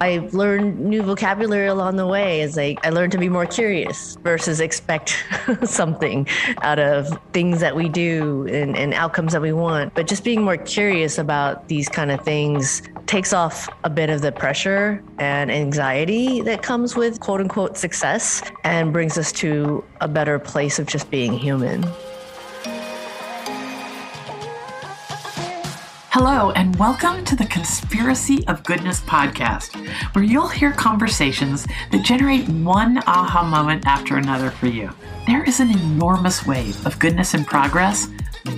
I've learned new vocabulary along the way as I, I learned to be more curious versus expect something out of things that we do and, and outcomes that we want. But just being more curious about these kind of things takes off a bit of the pressure and anxiety that comes with quote unquote success and brings us to a better place of just being human. Hello, and welcome to the Conspiracy of Goodness podcast, where you'll hear conversations that generate one aha moment after another for you. There is an enormous wave of goodness and progress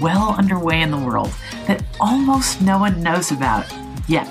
well underway in the world that almost no one knows about yet.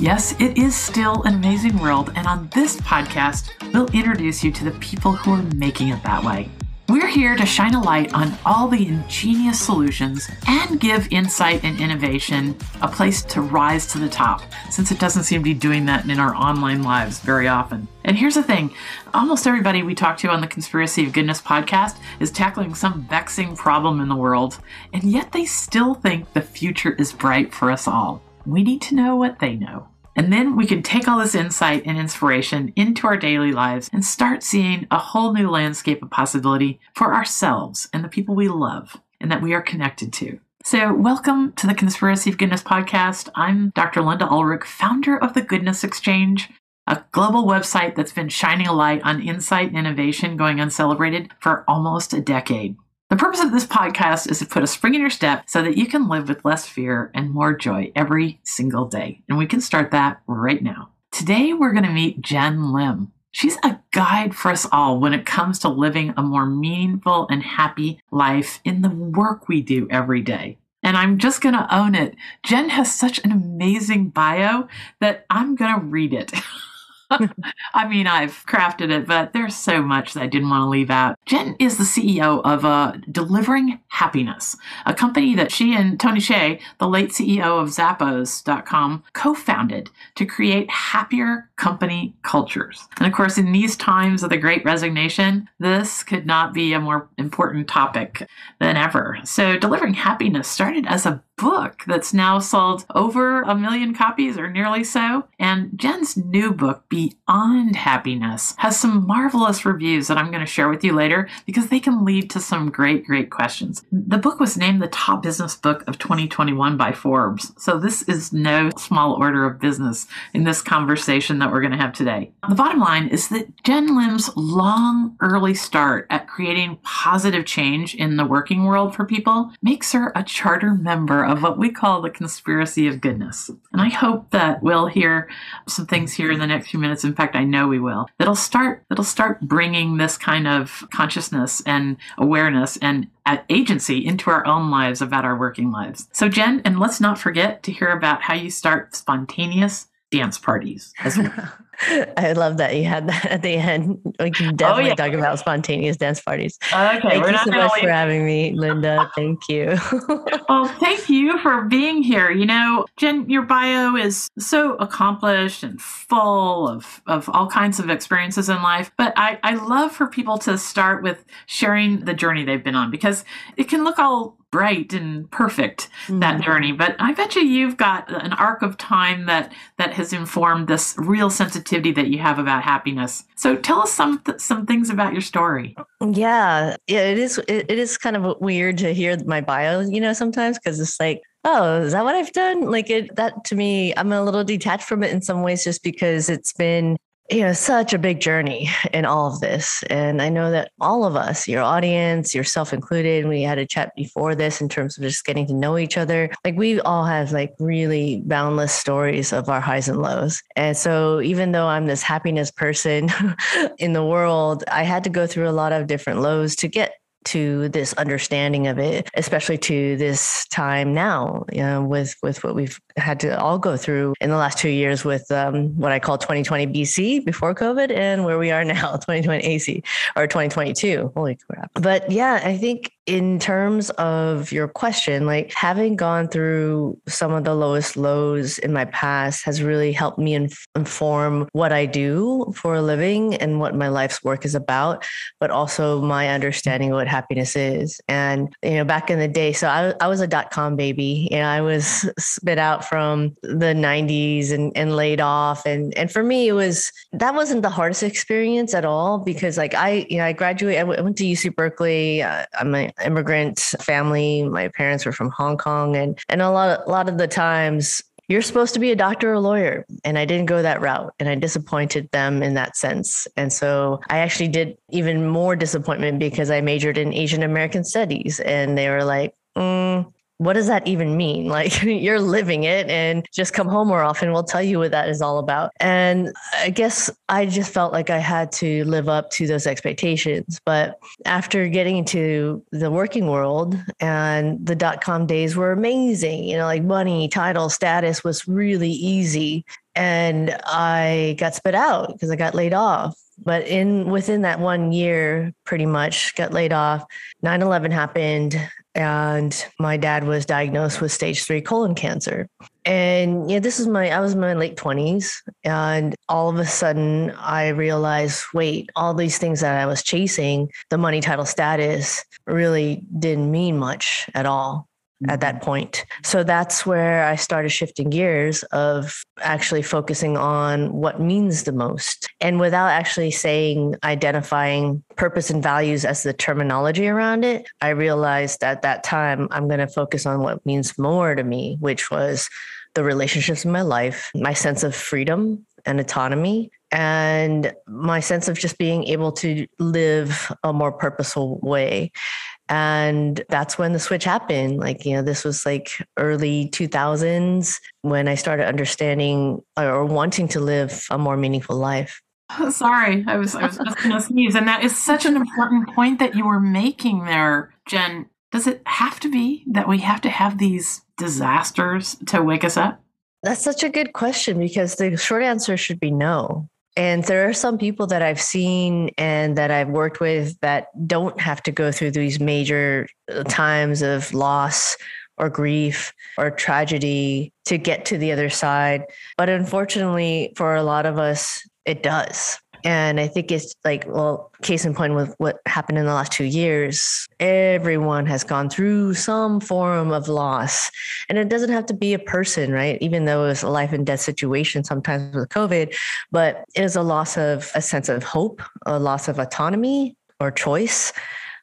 Yes, it is still an amazing world, and on this podcast, we'll introduce you to the people who are making it that way. We're here to shine a light on all the ingenious solutions and give insight and innovation a place to rise to the top, since it doesn't seem to be doing that in our online lives very often. And here's the thing almost everybody we talk to on the Conspiracy of Goodness podcast is tackling some vexing problem in the world, and yet they still think the future is bright for us all. We need to know what they know. And then we can take all this insight and inspiration into our daily lives and start seeing a whole new landscape of possibility for ourselves and the people we love and that we are connected to. So, welcome to the Conspiracy of Goodness podcast. I'm Dr. Linda Ulrich, founder of the Goodness Exchange, a global website that's been shining a light on insight and innovation going uncelebrated for almost a decade. The purpose of this podcast is to put a spring in your step so that you can live with less fear and more joy every single day. And we can start that right now. Today, we're going to meet Jenn Lim. She's a guide for us all when it comes to living a more meaningful and happy life in the work we do every day. And I'm just going to own it. Jenn has such an amazing bio that I'm going to read it. I mean, I've crafted it, but there's so much that I didn't want to leave out. Jenn is the CEO of uh, Delivering Happiness, a company that she and Tony Hsieh, the late CEO of Zappos.com, co founded to create happier company cultures. And of course, in these times of the great resignation, this could not be a more important topic than ever. So, Delivering Happiness started as a book that's now sold over a million copies or nearly so. And Jenn's new book, Beyond Happiness, has some marvelous reviews that I'm going to share with you later because they can lead to some great, great questions. The book was named the top business book of 2021 by Forbes. So this is no small order of business in this conversation that we're going to have today. The bottom line is that Jenn Lim's long, early start at creating positive change in the working world for people makes her a charter member of what we call the conspiracy of goodness. And I hope that we'll hear some things here in the next few minutes. In fact, I know we will. That'll start that'll start bringing this kind of consciousness and awareness and agency into our own lives about our working lives. So Jenn, and let's not forget to hear about how you start spontaneous dance parties as well. I love that you had that at the end. We can oh, definitely oh, yeah. talk about spontaneous dance parties. Okay, thank you so much for having me, Linda. Thank you. well, thank you for being here. You know, Jenn, your bio is so accomplished and full of, of all kinds of experiences in life. But I, I love for people to start with sharing the journey they've been on because it can look all bright and perfect mm-hmm. that journey but i bet you you've got an arc of time that that has informed this real sensitivity that you have about happiness so tell us some some things about your story yeah yeah it is it, it is kind of weird to hear my bio you know sometimes because it's like oh, is that what I've done? Like it, that to me, I'm a little detached from it in some ways just because it's been you know, such a big journey in all of this. And I know that all of us, your audience, yourself included, we had a chat before this in terms of just getting to know each other. Like we all have like really boundless stories of our highs and lows. And so even though I'm this happiness person in the world, I had to go through a lot of different lows to get to this understanding of it, especially to this time now, you know, with with what we've had to all go through in the last two years with um, what I call 2020 BC before COVID and where we are now, 2020 AC or 2022. Holy crap! But yeah, I think in terms of your question, like having gone through some of the lowest lows in my past has really helped me inf- inform what I do for a living and what my life's work is about, but also my understanding of what happiness is. And, you know, back in the day, so I, I was a dot com baby. and I was spit out from the 90s and, and laid off. And, and for me, it was, that wasn't the hardest experience at all because like I, you know, I graduated, I, w- I went to UC Berkeley. Uh, I'm an immigrant family. My parents were from Hong Kong and, and a lot, of, a lot of the times you're supposed to be a doctor or a lawyer. And I didn't go that route. And I disappointed them in that sense. And so I actually did even more disappointment because I majored in Asian American studies. And they were like, mm, what does that even mean? Like you're living it and just come home more often. We'll tell you what that is all about. And I guess I just felt like I had to live up to those expectations. But after getting into the working world and the dot com days were amazing, you know, like money, title, status was really easy. And I got spit out because I got laid off but in within that one year pretty much got laid off 9-11 happened and my dad was diagnosed with stage three colon cancer. And yeah, this is my, I was in my late 20s. And all of a sudden, I realized wait, all these things that I was chasing, the money, title, status, really didn't mean much at all at that mm-hmm. point. So that's where I started shifting gears of actually focusing on what means the most. And without actually saying, identifying purpose and values as the terminology around it, I realized at that time I'm going to focus on what means more to me, which was the relationships in my life, my sense of freedom and autonomy, and my sense of just being able to live a more purposeful way. And that's when the switch happened. Like, you know, this was like early 2000s when I started understanding or wanting to live a more meaningful life. sorry, I was I was just going to sneeze, and that is such an important point that you were making there, Jenn. Does it have to be that we have to have these disasters to wake us up? That's such a good question because the short answer should be no. And there are some people that I've seen and that I've worked with that don't have to go through these major uh, times of loss or grief or tragedy to get to the other side. But unfortunately, for a lot of us, it does. And I think it's like, well, case in point with what happened in the last two years, everyone has gone through some form of loss. And it doesn't have to be a person, right? Even though it was a life and death situation sometimes with COVID, but it is a loss of a sense of hope, a loss of autonomy or choice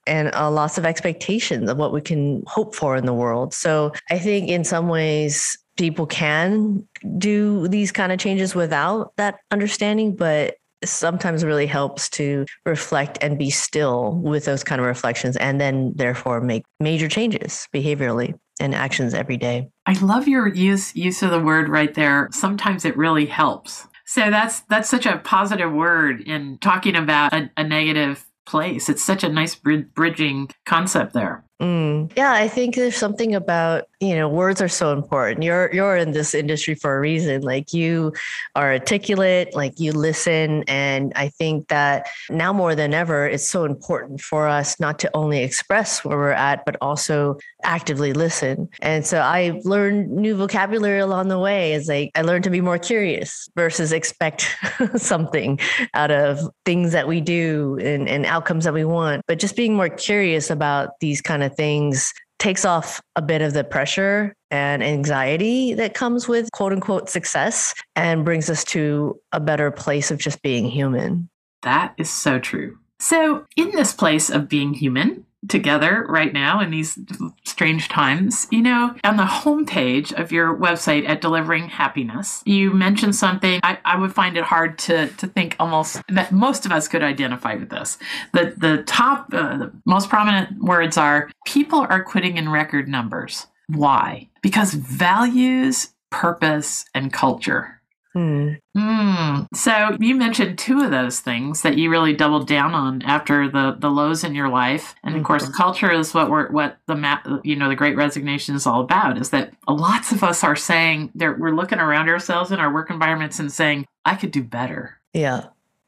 and a loss of expectations of what we can hope for in the world. So I think in some ways, people can do these kind of changes without that understanding, but sometimes really helps to reflect and be still with those kind of reflections and then therefore make major changes behaviorally and actions every day. I love your use use of the word right there. Sometimes it really helps. So that's that's such a positive word in talking about a, a negative place. It's such a nice bridging concept there. Mm. Yeah, I think there's something about you know words are so important. You're you're in this industry for a reason. Like you are articulate, like you listen, and I think that now more than ever, it's so important for us not to only express where we're at, but also actively listen. And so I learned new vocabulary along the way. As like I learned to be more curious versus expect something out of things that we do and, and outcomes that we want, but just being more curious about these kind of things takes off a bit of the pressure and anxiety that comes with quote unquote success and brings us to a better place of just being human. That is so true. So, in this place of being human, together right now in these strange times. You know, on the homepage of your website at Delivering Happiness, you mentioned something I, I would find it hard to, to think almost that most of us could identify with this. The, the top, uh, the most prominent words are people are quitting in record numbers. Why? Because values, purpose, and culture Hmm. Mm. So you mentioned two of those things that you really doubled down on after the the lows in your life, and of course, mm-hmm. culture is what we're what the map you know the Great Resignation is all about. Is that lots of us are saying that we're looking around ourselves in our work environments and saying, "I could do better." Yeah.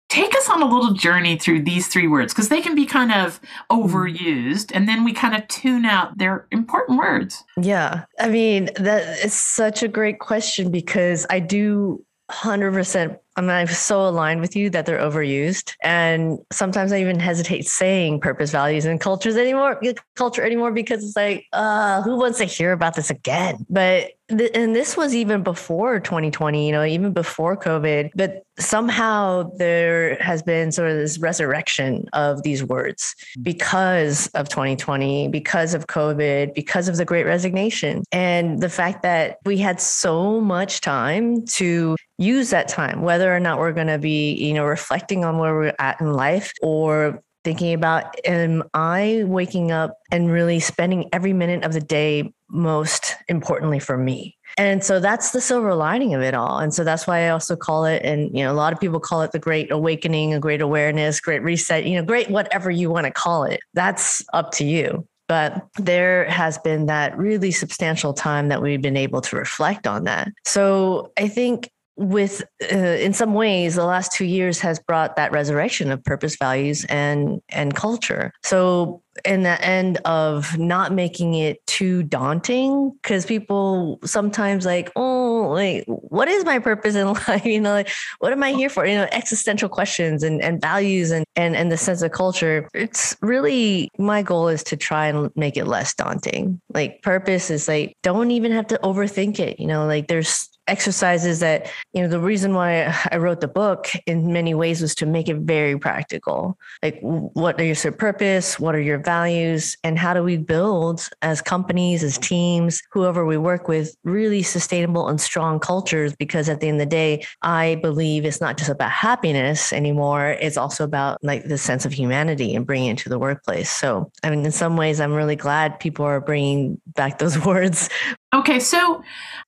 take us on a little journey through these three words because they can be kind of overused and then we kind of tune out their important words. Yeah. I mean, that is such a great question because I do 100% I mean, I'm so aligned with you that they're overused. And sometimes I even hesitate saying purpose, values, and cultures anymore, culture anymore, because it's like, uh, who wants to hear about this again? But and this was even before 2020, you know, even before COVID, but somehow there has been sort of this resurrection of these words because of 2020, because of COVID, because of the great resignation. And the fact that we had so much time to use that time, whether or not we're going to be, you know, reflecting on where we're at in life or thinking about am I waking up and really spending every minute of the day most importantly for me? And so that's the silver lining of it all. And so that's why I also call it, and you know, a lot of people call it the great awakening, a great awareness, great reset, you know, great whatever you want to call it. That's up to you. But there has been that really substantial time that we've been able to reflect on that. So I think with uh, in some ways the last two years has brought that resurrection of purpose values and and culture. So in the end of not making it too daunting because people sometimes like oh like what is my purpose in life? You know like what am i here for? You know existential questions and, and values and, and and the sense of culture. It's really my goal is to try and make it less daunting. Like purpose is like don't even have to overthink it you know like there's exercises that you know the reason why i wrote the book in many ways was to make it very practical. Like what is your purpose what are your values? And how do we build as companies as teams whoever we work with really sustainable and strong cultures? Because at the end of the day i believe it's not just about happiness anymore it's also about like the sense of humanity and bringing it to the workplace. So i mean in some ways i'm really glad people are bringing back those words Okay, so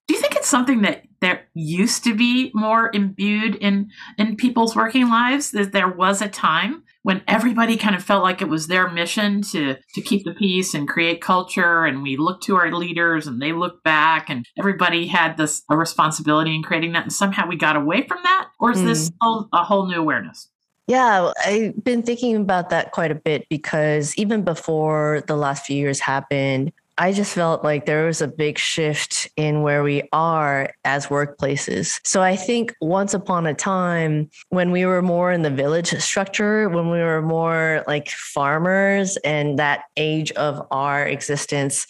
do you think it's something that there used to be more imbued in in people's working lives? That there was a time when everybody kind of felt like it was their mission to to keep the peace and create culture, and we looked to our leaders and they looked back, and everybody had this a responsibility in creating that, and somehow we got away from that, or is mm. this hmm. a whole new awareness? Yeah, I've been thinking about that quite a bit because even before the last few years happened, I just felt like there was a big shift in where we are as workplaces. So I think once upon a time, when we were more in the village structure, when we were more like farmers and that age of our existence,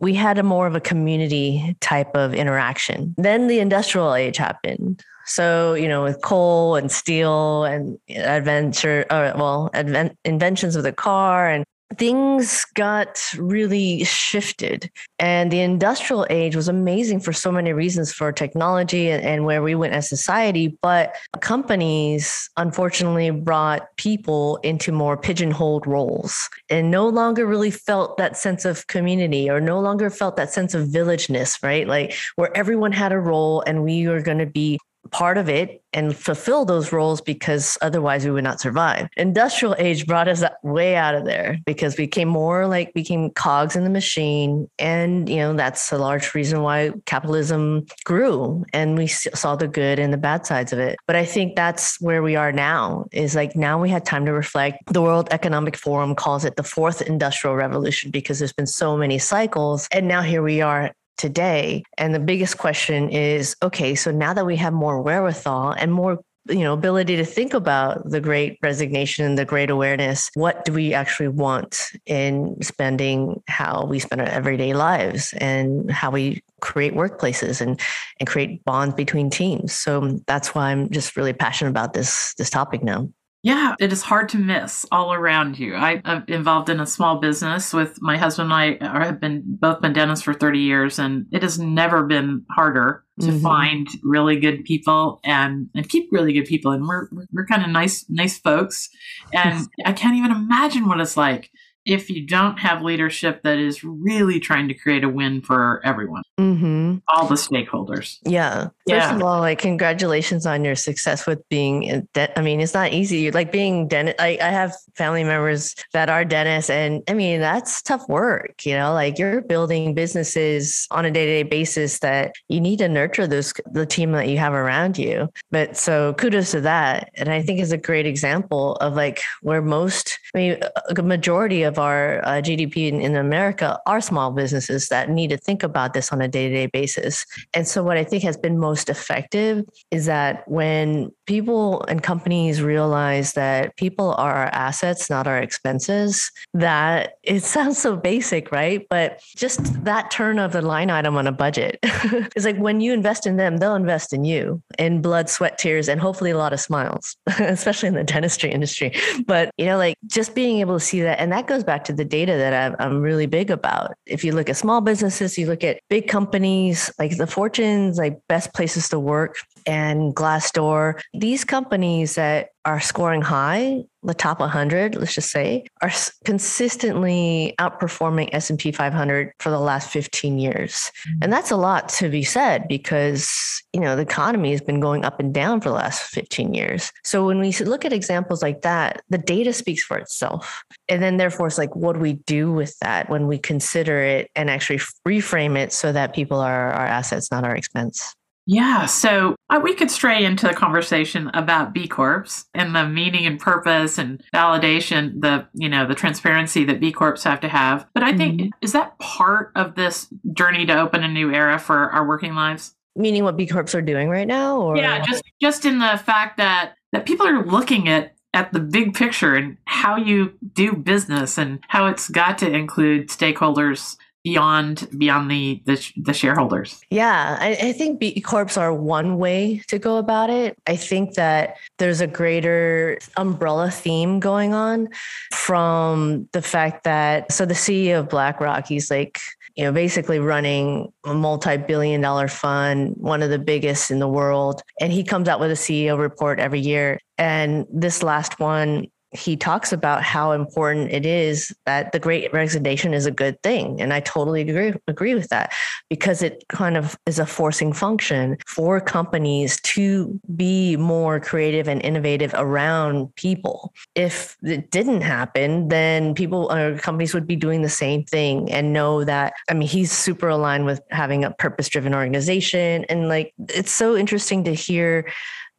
we had a more of a community type of interaction. Then the industrial age happened. So, you know, with coal and steel and adventure, or well, advent, inventions of the car and things got really shifted and the industrial age was amazing for so many reasons for technology and, and, where we went as society but companies unfortunately brought people into more pigeonholed roles and no longer really felt that sense of community or no longer felt that sense of villageness right? Like where everyone had a role and we were going to be part of it and fulfill those roles because otherwise we would not survive. Industrial age brought us way out of there because we became more like became cogs in the machine. And, you know, that's a large reason why capitalism grew and we saw the good and the bad sides of it. But I think that's where we are now is like now we had time to reflect. The World Economic Forum calls it the fourth industrial revolution because there's been so many cycles. And now here we are today. And the biggest question is okay, so now that we have more wherewithal and more you know ability to think about the great resignation and the great awareness what do we actually want in spending how we spend our everyday lives and how we create workplaces and and create bonds between teams so that's why i'm just really passionate about this this topic now yeah, it is hard to miss all around you. I, am involved in a small business with my husband and I have been both been dentists for 30 years and it has never been harder to mm-hmm. find really good people and and keep really good people and we're we're kind of nice nice folks and I can't even imagine what it's like if you don't have leadership that is really trying to create a win for everyone, mm-hmm. all the stakeholders. Yeah. First of all, like congratulations on your success with being. De- I mean, it's not easy. Like being dentist. I, I have family members that are dentists, and I mean that's tough work. You know, like you're building businesses on a day to day basis that you need to nurture those the team that you have around you. But so kudos to that, and I think is a great example of like where most, I mean, a majority of our uh, GDP in, in America are small businesses that need to think about this on a day to day basis. And so what I think has been most most effective is that when people and companies realize that people are our assets, not our expenses, that it sounds so basic, right? But just that turn of the line item on a budget is like when you invest in them, they'll invest in you in blood, sweat, tears, and hopefully a lot of smiles, especially in the dentistry industry. But, you know, like just being able to see that, and that goes back to the data that I'm, really big about. If you look at small businesses, you look at big companies like the Fortunes, like best place places to work and Glassdoor, these companies that are scoring high, the top 100, let's just say, are consistently outperforming S&P 500 for the last 15 years. Mm-hmm. And that's a lot to be said because, you know, the economy has been going up and down for the last 15 years. So when we look at examples like that, the data speaks for itself. And then therefore it's like what do we do with that when we consider it and actually reframe it so that people are our assets, not our expense? Yeah, so uh, we could stray into the conversation about B Corps and the meaning and purpose and validation, the you know the transparency that B Corps have to have. But I think mm-hmm. is that part of this journey to open a new era for our working lives. Meaning what B Corps are doing right now, or yeah, just just in the fact that that people are looking at at the big picture and how you do business and how it's got to include stakeholders beyond beyond the the, the shareholders. Yeah I, I, think b corps are one way to go about it. I think that there's a greater umbrella theme going on from the fact that so the ceo of blackrock he's like you know basically running a multi-billion dollar fund one of the biggest in the world. And he comes out with a ceo report every year. And this last one he talks about how important it is that the great resignation is a good thing. And i totally agree agree with that because it kind of is a forcing function for companies to be more creative and innovative around people. If it didn't happen then people or companies would be doing the same thing and know that i mean he's super aligned with having a purpose driven organization. And like it's so interesting to hear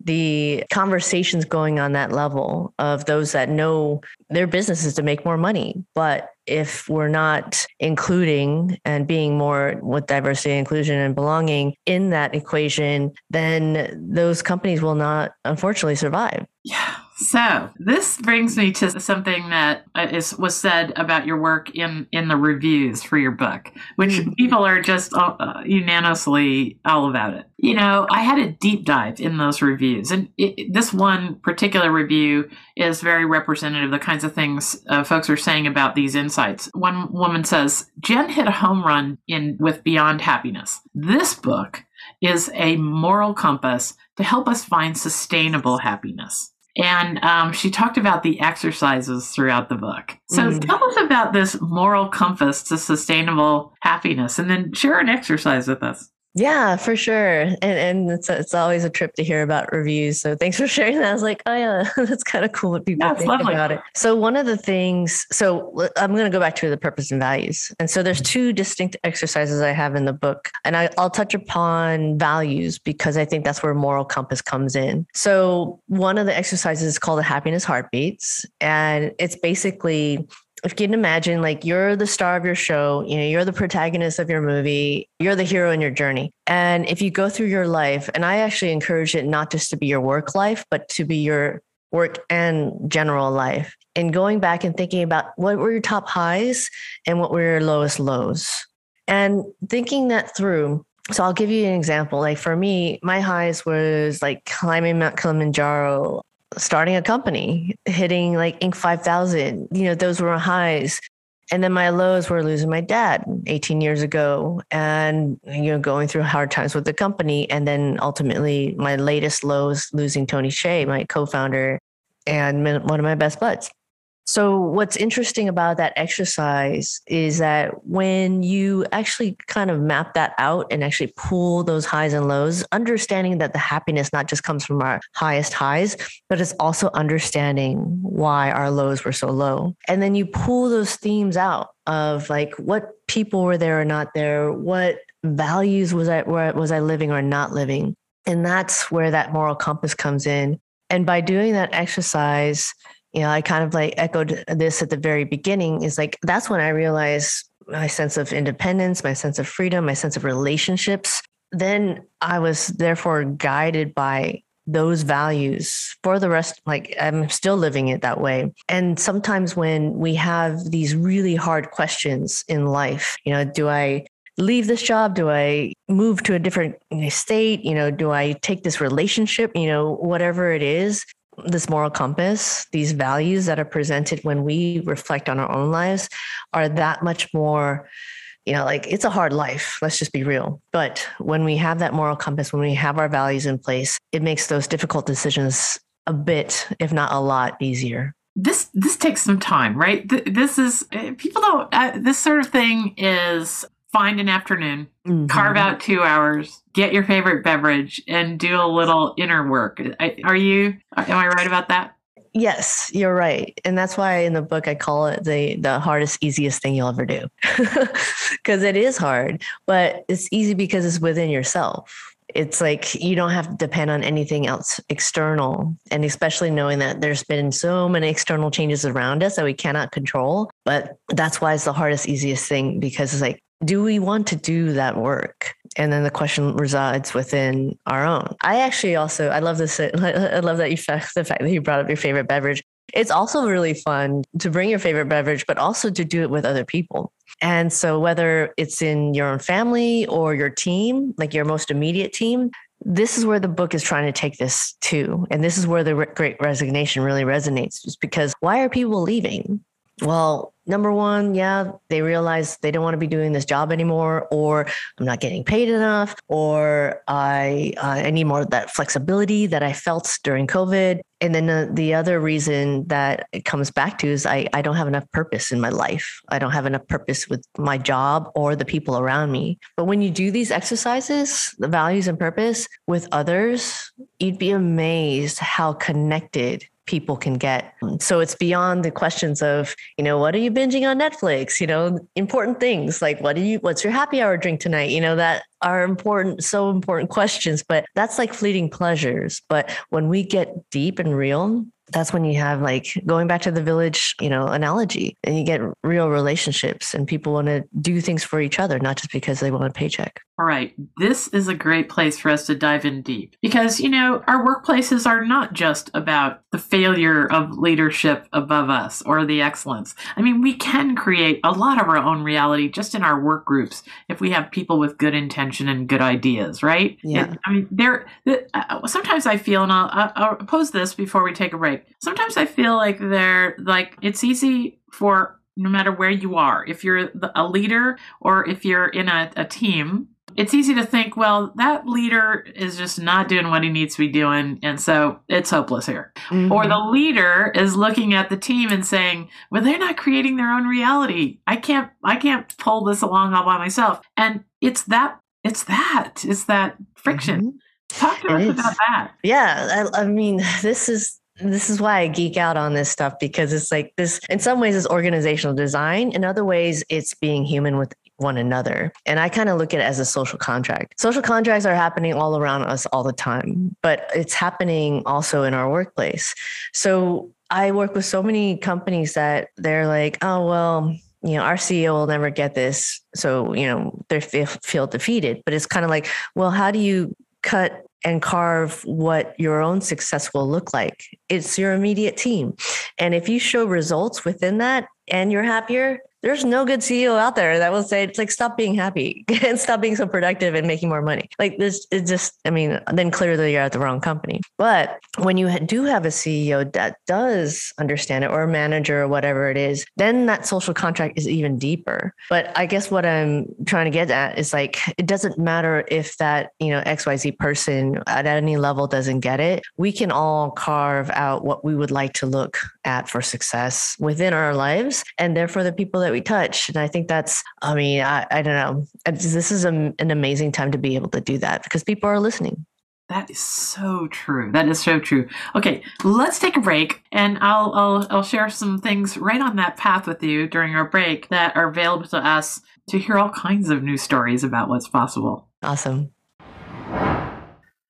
the conversations going on that level of those that know their business is to make more money. But if we're not including and being more with diversity, inclusion, and belonging in that equation, then those companies will not, unfortunately, survive. Yeah. So this brings me to something that uh, was said about your work in in the reviews for your book, which mm-hmm. people are just uh, uh, unanimously all about it. You know, I had a deep dive in those reviews, and it, this one particular review is very representative of the kinds of things uh, folks are saying about these insights. One woman says, "Jenn hit a home run in with Beyond Happiness. This book." Is a moral compass to help us find sustainable happiness. And um, she talked about the exercises throughout the book. So mm. tell us about this moral compass to sustainable happiness and then share an exercise with us. Yeah, for sure. And and it's it's always a trip to hear about reviews. So thanks for sharing that. I was like, oh yeah, that's kind of cool what people that's think lovely. about it. So one of the things, so I'm going to go back to the purpose and values. And so there's two distinct exercises I have in the book, and I, I'll touch upon values because I think that's where moral compass comes in. So one of the exercises is called the happiness heartbeats, and it's basically if you can imagine like you're the star of your show you know you're the protagonist of your movie you're the hero in your journey. And if you go through your life and i actually encourage it not just to be your work life but to be your work and general life. And going back and thinking about what were your top highs and what were your lowest lows. And thinking that through so I'll give you an example. Like for me, my highs was like climbing Mount Kilimanjaro starting a company, hitting like Inc. 5000. You know, those were highs. And then my lows were losing my dad 18 years ago and, you know, going through hard times with the company. And then ultimately, my latest lows losing Tony Hsieh, my co founder and one of my best buds. So, what's interesting about that exercise is that when you actually kind of map that out and actually pull those highs and lows, understanding that the happiness not just comes from our highest highs, but it's also understanding why our lows were so low. And then you pull those themes out of like what people were there or not there, what values was I was I living or not living. And that's where that moral compass comes in. And by doing that exercise, you know, I kind of like echoed this at the very beginning is like, that's when I realized my sense of independence, my sense of freedom, my sense of relationships. Then I was therefore guided by those values for the rest. Like I'm still living it that way. And sometimes when we have these really hard questions in life, you know, do I leave this job? Do I move to a different state? You know, do I take this relationship? You know, whatever it is, this moral compass, these values that are presented when we reflect on our own lives are that much more, you know, like it's a hard life. Let's just be real. But when we have that moral compass, when we have our values in place, it makes those difficult decisions a bit, if not a lot, easier this this takes some time right this is eh, people don't uh, this sort of thing is find an afternoon, mm-hmm. carve out two hours, get your favorite beverage, and do a little inner work. Are you? Am I right about that? Yes, you're right. And that's why in the book I call it the the hardest easiest thing you'll ever do. Cuz it is hard, but it's easy because it's within yourself. It's like you don't have to depend on anything else external. And especially knowing that there's been so many external changes around us that we cannot control. But that's why it's the hardest, easiest thing because it's like do we want to do that work? And then the question resides within our own. I actually also I love this. I love that you the fact that you brought up your favorite beverage. It's also really fun to bring your favorite beverage, but also to do it with other people. And so whether it's in your own family or your team, like your most immediate team, this is where the book is trying to take this to. And this is where the great resignation really resonates, just because why are people leaving? Well, number one, yeah, they realize they don't want to be doing this job anymore, or I'm not getting paid enough, or I uh, I need more of that flexibility that I felt during COVID. And then the, the other reason that it comes back to is I, I don't have enough purpose in my life. I don't have enough purpose with my job or the people around me. But when you do these exercises, the values and purpose with others, you'd be amazed how connected people can get. So it's beyond the questions of, you know, what are you binging on Netflix? You know, important things like what do you what's your happy hour drink tonight? You know, that are important, so important questions, but that's like fleeting pleasures. But when we get deep and real, that's when you have like going back to the village, you know, analogy, and you get real relationships and people want to do things for each other, not just because they want a paycheck. All right. This is a great place for us to dive in deep because, you know, our workplaces are not just about the failure of leadership above us or the excellence. I mean, we can create a lot of our own reality just in our work groups if we have people with good intention and good ideas, right? Yeah. I mean, there, uh, sometimes I feel, and I'll, I'll pose this before we take a break sometimes I feel like they're like it's easy for no matter where you are, if you're a leader or if you're in a, a team, it's easy to think, well, that leader is just not doing what he needs to be doing. And so it's hopeless here. Mm-hmm. Or the leader is looking at the team and saying, well, they're not creating their own reality. I can't, I can't pull this along all by myself. And it's that, it's that, it's that friction. Mm-hmm. Talk to us about that. Yeah. I, I mean, this is this is why I geek out on this stuff because it's like this, in some ways, it's organizational design. In other ways, it's being human with one another. And I kind of look at it as a social contract. Social contracts are happening all around us all the time, but it's happening also in our workplace. So I work with so many companies that they're like, oh, well, you know, our CEO will never get this. So, you know, they feel defeated. But it's kind of like, well, how do you cut and carve what your own success will look like. It's your immediate team. And if you show results within that and you're happier, there's no good CEO out there that will say it's like stop being happy and stop being so productive and making more money. Like this, it just, I mean, then clearly you're at the wrong company. But when you do have a CEO that does understand it or a manager or whatever it is, then that social contract is even deeper. But I guess what I'm trying to get at is like it doesn't matter if that, you know, XYZ person at any level doesn't get it. We can all carve out what we would like to look at for success within our lives and therefore the people that we touch. And I think that's, I mean, I, I don't know. This is a, an amazing time to be able to do that because people are listening. That is so true. That is so true. Okay, let's take a break, and I'll I'll I'll share some things right on that path with you during our break that are available to us to hear all kinds of new stories about what's possible. Awesome.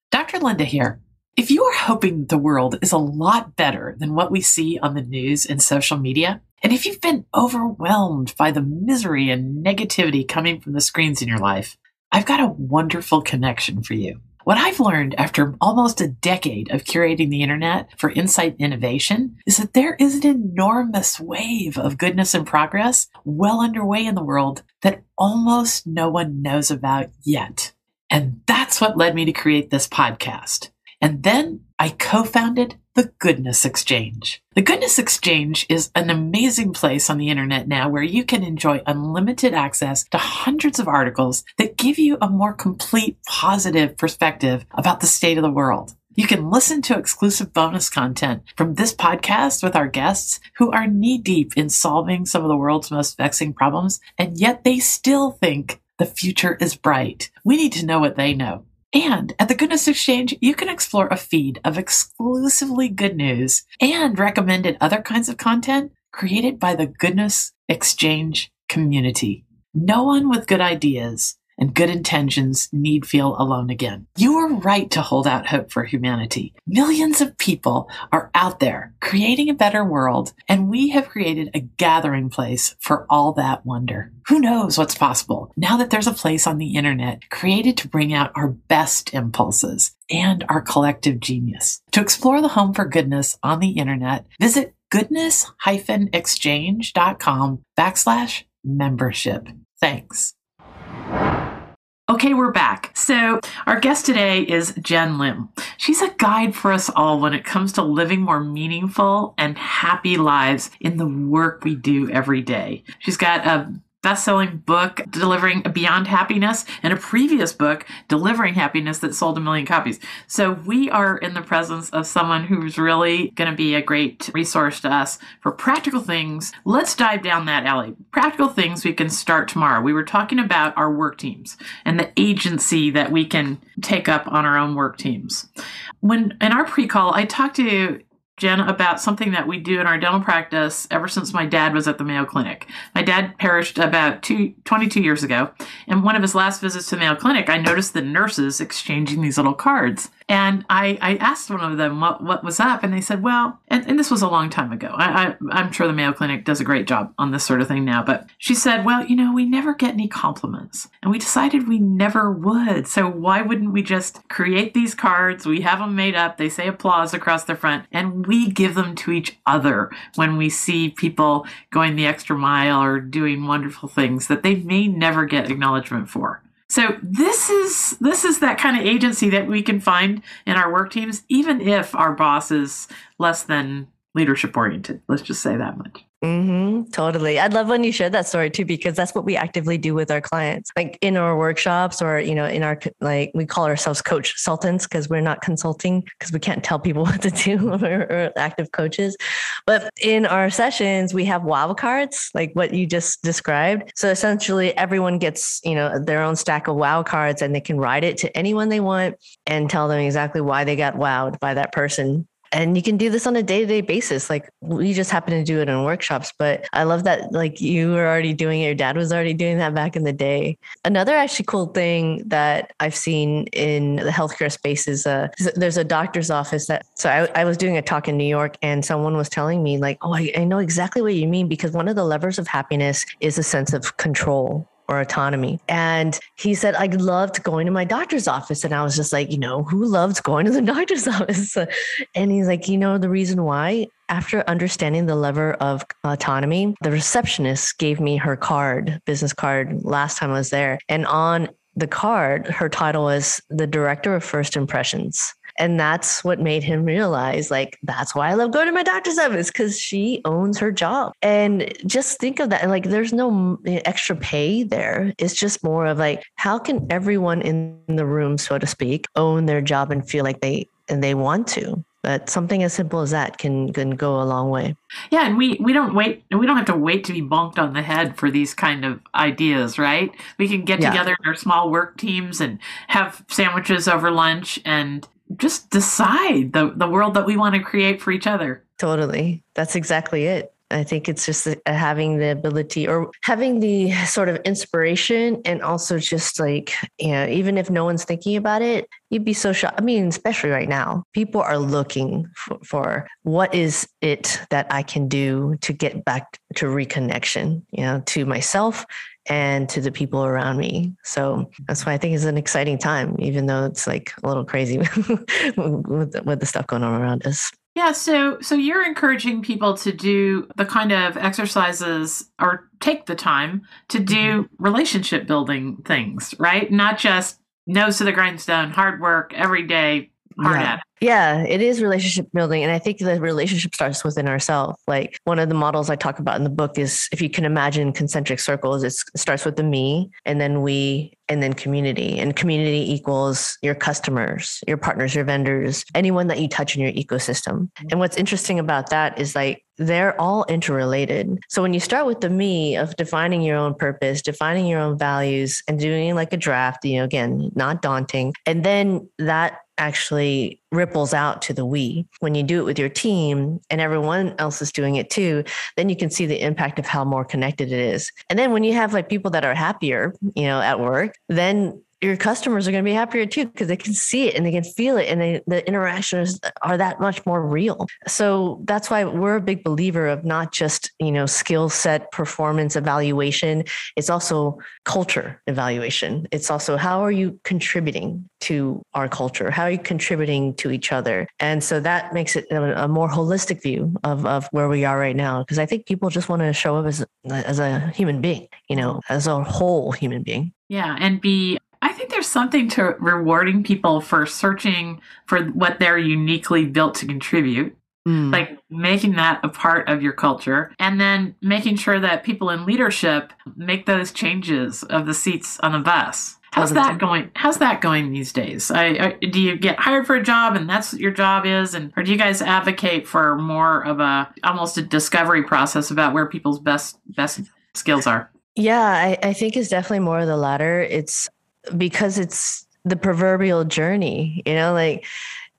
Dr. Linda here. If you are hoping the world is a lot better than what we see on the news and social media, and if you've been overwhelmed by the misery and negativity coming from the screens in your life, I've got a wonderful connection for you. What I've learned after almost a decade of curating the internet for insight and innovation is that there is an enormous wave of goodness and progress well underway in the world that almost no one knows about yet. And that's what led me to create this podcast. And then I co founded the Goodness Exchange. The Goodness Exchange is an amazing place on the internet now where you can enjoy unlimited access to hundreds of articles that give you a more complete positive perspective about the state of the world. You can listen to exclusive bonus content from this podcast with our guests who are knee deep in solving some of the world's most vexing problems, and yet they still think the future is bright. We need to know what they know. And at the Goodness Exchange, you can explore a feed of exclusively good news and recommended other kinds of content created by the Goodness Exchange community. No one with good ideas and good intentions need feel alone again. You are right to hold out hope for humanity. Millions of people are out there creating a better world, and we have created a gathering place for all that wonder. Who knows what's possible now that there's a place on the internet created to bring out our best impulses and our collective genius. To explore the home for goodness on the internet, visit goodness-exchange.com backslash membership. Thanks. Okay, we're back. So, our guest today is Jenn Lim. She's a guide for us all when it comes to living more meaningful and happy lives in the work we do every day. She's got a best-selling book delivering beyond happiness and a previous book delivering happiness that sold a million copies. So we are in the presence of someone who's really going to be a great resource to us for practical things. Let's dive down that alley. Practical things we can start tomorrow. We were talking about our work teams and the agency that we can take up on our own work teams. When in our pre-call i talked to Jenn, about something that we do in our dental practice ever since my dad was at the Mayo Clinic. My dad perished about two, 22 years ago. And one of his last visits to the Mayo Clinic, I noticed the nurses exchanging these little cards. And I, I asked one of them what, what was up, and they said, well, and, and this was a long time ago. I, I, am sure the Mayo Clinic does a great job on this sort of thing now, but she said, well, you know, we never get any compliments. And we decided we never would. So why wouldn't we just create these cards? We have them made up, they say applause across the front, and we give them to each other when we see people going the extra mile or doing wonderful things that they may never get acknowledgement for. So this is this is that kind of agency that we can find in our work teams, even if our boss is less than leadership oriented. Let's just say that much. Mm-hmm, totally. I'd love when you share that story too, because that's what we actively do with our clients, like in our workshops or, you know, in our, like we call ourselves coach consultants because we're not consulting because we can't tell people what to do or, active coaches. But in our sessions, we have wow cards, like what you just described. So essentially everyone gets, you know, their own stack of wow cards and they can write it to anyone they want and tell them exactly why they got wowed by that person and you can do this on a day-to-day basis like we just happen to do it in workshops but i love that like you were already doing it your dad was already doing that back in the day. Another actually cool thing that i've seen in the healthcare space is uh, there's a doctor's office that so I, I was doing a talk in new york and someone was telling me like oh I, I know exactly what you mean because one of the levers of happiness is a sense of control or autonomy. And he said, I loved going to my doctor's office. And I was just like, you know, who loves going to the doctor's office? And he's like, you know, the reason why after understanding the lever of autonomy, the receptionist gave me her card, business card, last time I was there. And on the card, her title was the director of first impressions. And that's what made him realize, like, that's why I love going to my doctor's office because she owns her job. And just think of that. Like, there's no eh, extra pay there. It's just more of like, how can everyone in the room, so to speak, own their job and feel like they and they want to? but something as simple as that can can go a long way yeah and we we don't wait we don't have to wait to be bonked on the head for these kind of ideas right we can get yeah. together in our small work teams and have sandwiches over lunch and just decide the the world that we want to create for each other. Totally. That's exactly it. I think it's just uh, having the ability or having the sort of inspiration and also just like, you know, even if no one's thinking about it, you'd be so shocked. I mean, especially right now, people are looking for, for what is it that I can do to get back to reconnection, you know, to myself and to the people around me. So that's why I think it's an exciting time, even though it's like a little crazy with, the, with the stuff going on around us. Yeah, so so you're encouraging people to do the kind of exercises or take the time to do mm-hmm. relationship building things, right? Not just nose to the grindstone, hard work every day, yeah. it. Yeah, it is relationship building. And I think the relationship starts within ourselves. Like one of the models I talk about in the book is if you can imagine concentric circles, it starts with the me and then we and then community. And community equals your customers, your partners, your vendors, anyone that you touch in your ecosystem. Mm-hmm. And what's interesting about that is like they're all interrelated. So when you start with the me of defining your own purpose, defining your own values, and doing like a draft, you know, again, not daunting. And then that actually ripples out to the we. When you do it with your team and everyone else is doing it too, then you can see the impact of how more connected it is. And then when you have like people that are happier, you know, at work, then your customers are going to be happier too because they can see it and they can feel it and they, the interactions are that much more real. So that's why we're a big believer of not just you know skill set performance evaluation it's also culture evaluation. It's also how are you contributing to our culture? How are you contributing to each other? And so that makes it a, a more holistic view of, of where we are right now because i think people just want to show up as, as a human being you know as a whole human being. Yeah, and be something to rewarding people for searching for what they're uniquely built to contribute. Mm. Like making that a part of your culture and then making sure that people in leadership make those changes of the seats on the bus. How's that going? How's that going these days? I, I, do you get hired for a job and that's what your job is, and or do you guys advocate for more of a almost a discovery process about where people's best best skills are? Yeah, I, I think it's definitely more of the latter. It's because it's the proverbial journey, you know, like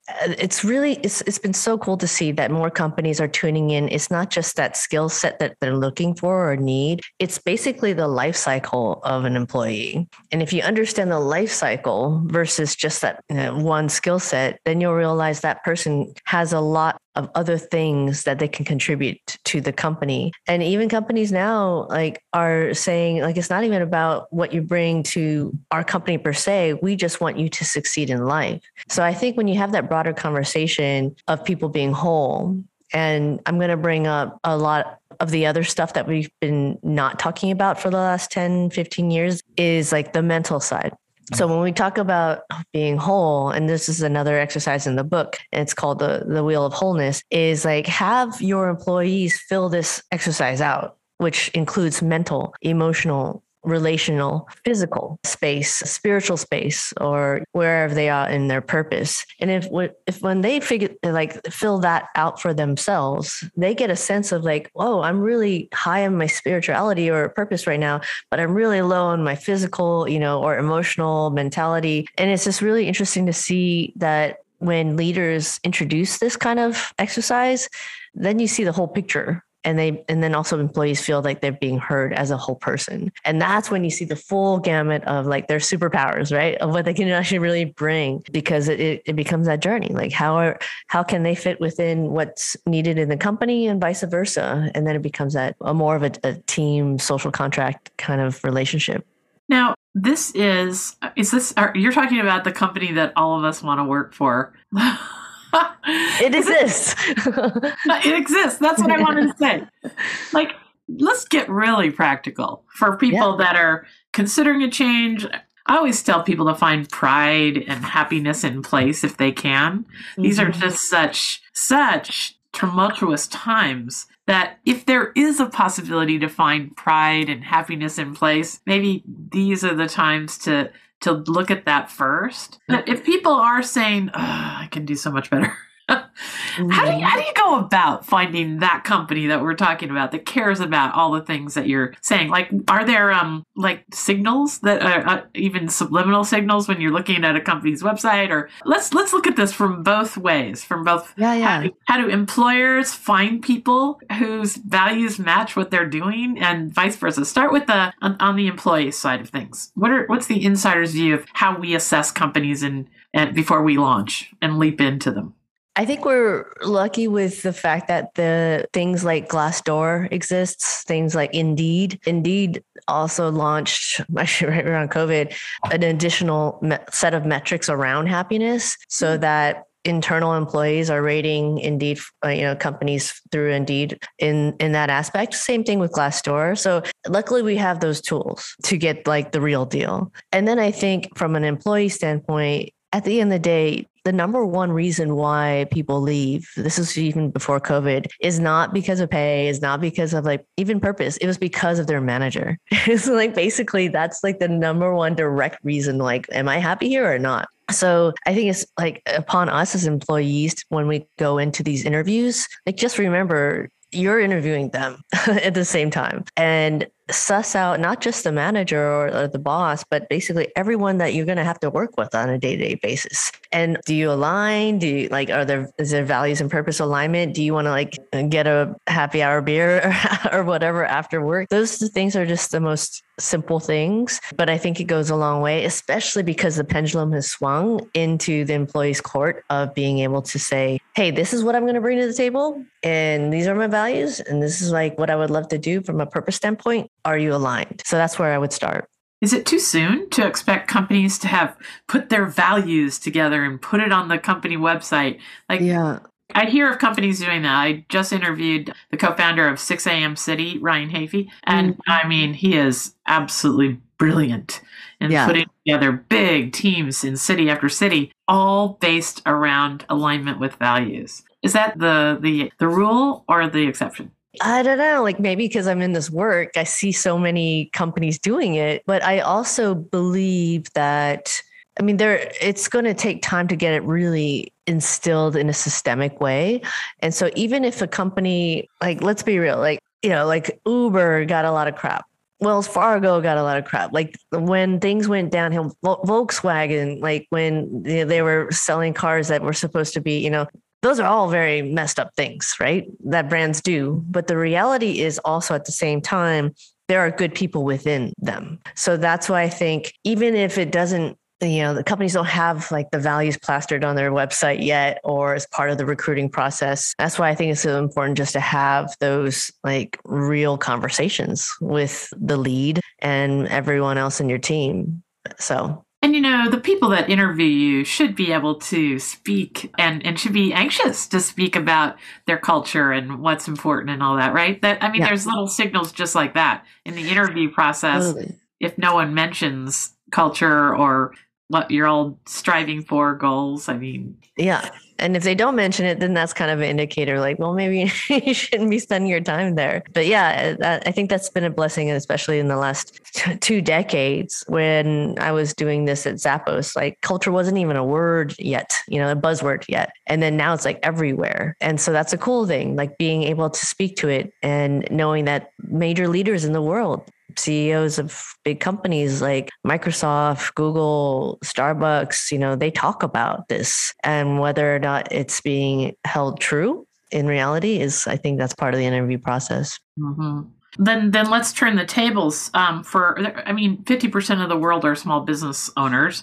uh, it's really it's it's been so cool to see that more companies are tuning in. It's not just that skill set that they're looking for or need. It's basically the life cycle of an employee. And if you understand the life cycle versus just that you know, one skill set then you'll realize that person has a lot of other things that they can contribute to the company. And even companies now like are saying like it's not even about what you bring to our company per se, we just want you to succeed in life. So I think when you have that broader conversation of people being whole and I'm going to bring up a lot of the other stuff that we've been not talking about for the last 10, 15 years is like the mental side. So when we talk about being whole, and this is another exercise in the book, it's called the the wheel of wholeness, is like have your employees fill this exercise out, which includes mental, emotional, relational, physical space, spiritual space, or wherever they are in their purpose. And if if when they figure like fill that out for themselves, they get a sense of like, oh, I'm really high on my spirituality or purpose right now, but I'm really low on my physical, you know, or emotional mentality. And it's just really interesting to see that when leaders introduce this kind of exercise, then you see the whole picture and they and then also employees feel like they're being heard as a whole person. And that's when you see the full gamut of like their superpowers right? Of what they can actually really bring because it, it becomes that journey. Like how are how can they fit within what's needed in the company and vice versa? And then it becomes that a more of a, a team social contract kind of relationship. Now, this is is this are, you're talking about the company that all of us want to work for. it exists. it exists. That's what I wanted to say. Like, let's get really practical for people yeah. that are considering a change. I always tell people to find pride and happiness in place if they can. Mm-hmm. These are mm-hmm. just such such tumultuous times that if there is a possibility to find pride and happiness in place, maybe these are the times to to look at that first. If people are saying, I can do so much better. How do you, how do you go about finding that company that we're talking about that cares about all the things that you're saying? Like, are there um like signals that are uh, even subliminal signals when you're looking at a company's website? Or let's let's look at this from both ways, from both. Yeah, yeah. How do, how do employers find people whose values match what they're doing, and vice versa? Start with the on, on the employee side of things. What are what's the insider's view of how we assess companies and, and before we launch and leap into them? I think we're lucky with the fact that the things like Glassdoor exists, things like Indeed. Indeed also launched, actually right around COVID, an additional me- set of metrics around happiness so mm-hmm. that internal employees are rating Indeed, uh, you know, companies through Indeed in in that aspect. Same thing with Glassdoor. So luckily we have those tools to get like the real deal. And then I think from an employee standpoint, at the end of the day, the number one reason why people leave, this is even before COVID, is not because of pay, is not because of like even purpose. It was because of their manager. it's like basically that's like the number one direct reason, like, am I happy here or not? So I think it's like upon us as employees when we go into these interviews, like just remember you're interviewing them at the same time. And suss out not just the manager or, or the boss, but basically everyone that you're going to have to work with on a day to day basis. And do you align? Do you like, are there, is there values and purpose alignment? Do you want to like get a happy hour beer or, or whatever after work? Those things are just the most simple things, but I think it goes a long way, especially because the pendulum has swung into the employee's court of being able to say, Hey, this is what I'm going to bring to the table. And these are my values. And this is like what I would love to do from a purpose standpoint are you aligned? So that's where I would start. Is it too soon to expect companies to have put their values together and put it on the company website? Like, yeah. I hear of companies doing that. I just interviewed the co-founder of 6 a.m. City, Ryan Heafy, and mm-hmm. I mean, he is absolutely brilliant in yeah. putting together big teams in city after city, all based around alignment with values. Is that the the the rule or the exception? I don't know, like maybe because I'm in this work, I see so many companies doing it, but I also believe that I mean there it's going to take time to get it really instilled in a systemic way. And so even if a company like let's be real, like you know, like Uber got a lot of crap. Wells Fargo got a lot of crap. Like when things went downhill, Volkswagen, like when they were selling cars that were supposed to be, you know, those are all very messed up things, right? That brands do. But the reality is also at the same time, there are good people within them. So that's why I think even if it doesn't, you know, the companies don't have like the values plastered on their website yet or as part of the recruiting process. That's why I think it's so important just to have those like real conversations with the lead and everyone else in your team. So and you know, the people that interview you should be able to speak and, and should be anxious to speak about their culture and what's important and all that, right? That I mean, yeah. there's little signals just like that in the interview process. Totally. If no one mentions culture or what you're all striving for goals, I mean, yeah. And if they don't mention it, then that's kind of an indicator like, well, maybe you shouldn't be spending your time there. But yeah, I think that's been a blessing, especially in the last two decades when I was doing this at Zappos. Like culture wasn't even a word yet, you know, a buzzword yet. And then now it's like everywhere. And so that's a cool thing, like being able to speak to it and knowing that major leaders in the world CEOs of big companies like Microsoft, Google, Starbucks, you know, they talk about this and whether or not it's being held true in reality is, I think that's part of the interview process. Mm-hmm. Then, then let's turn the tables. Um, for I mean, fifty percent of the world are small business owners.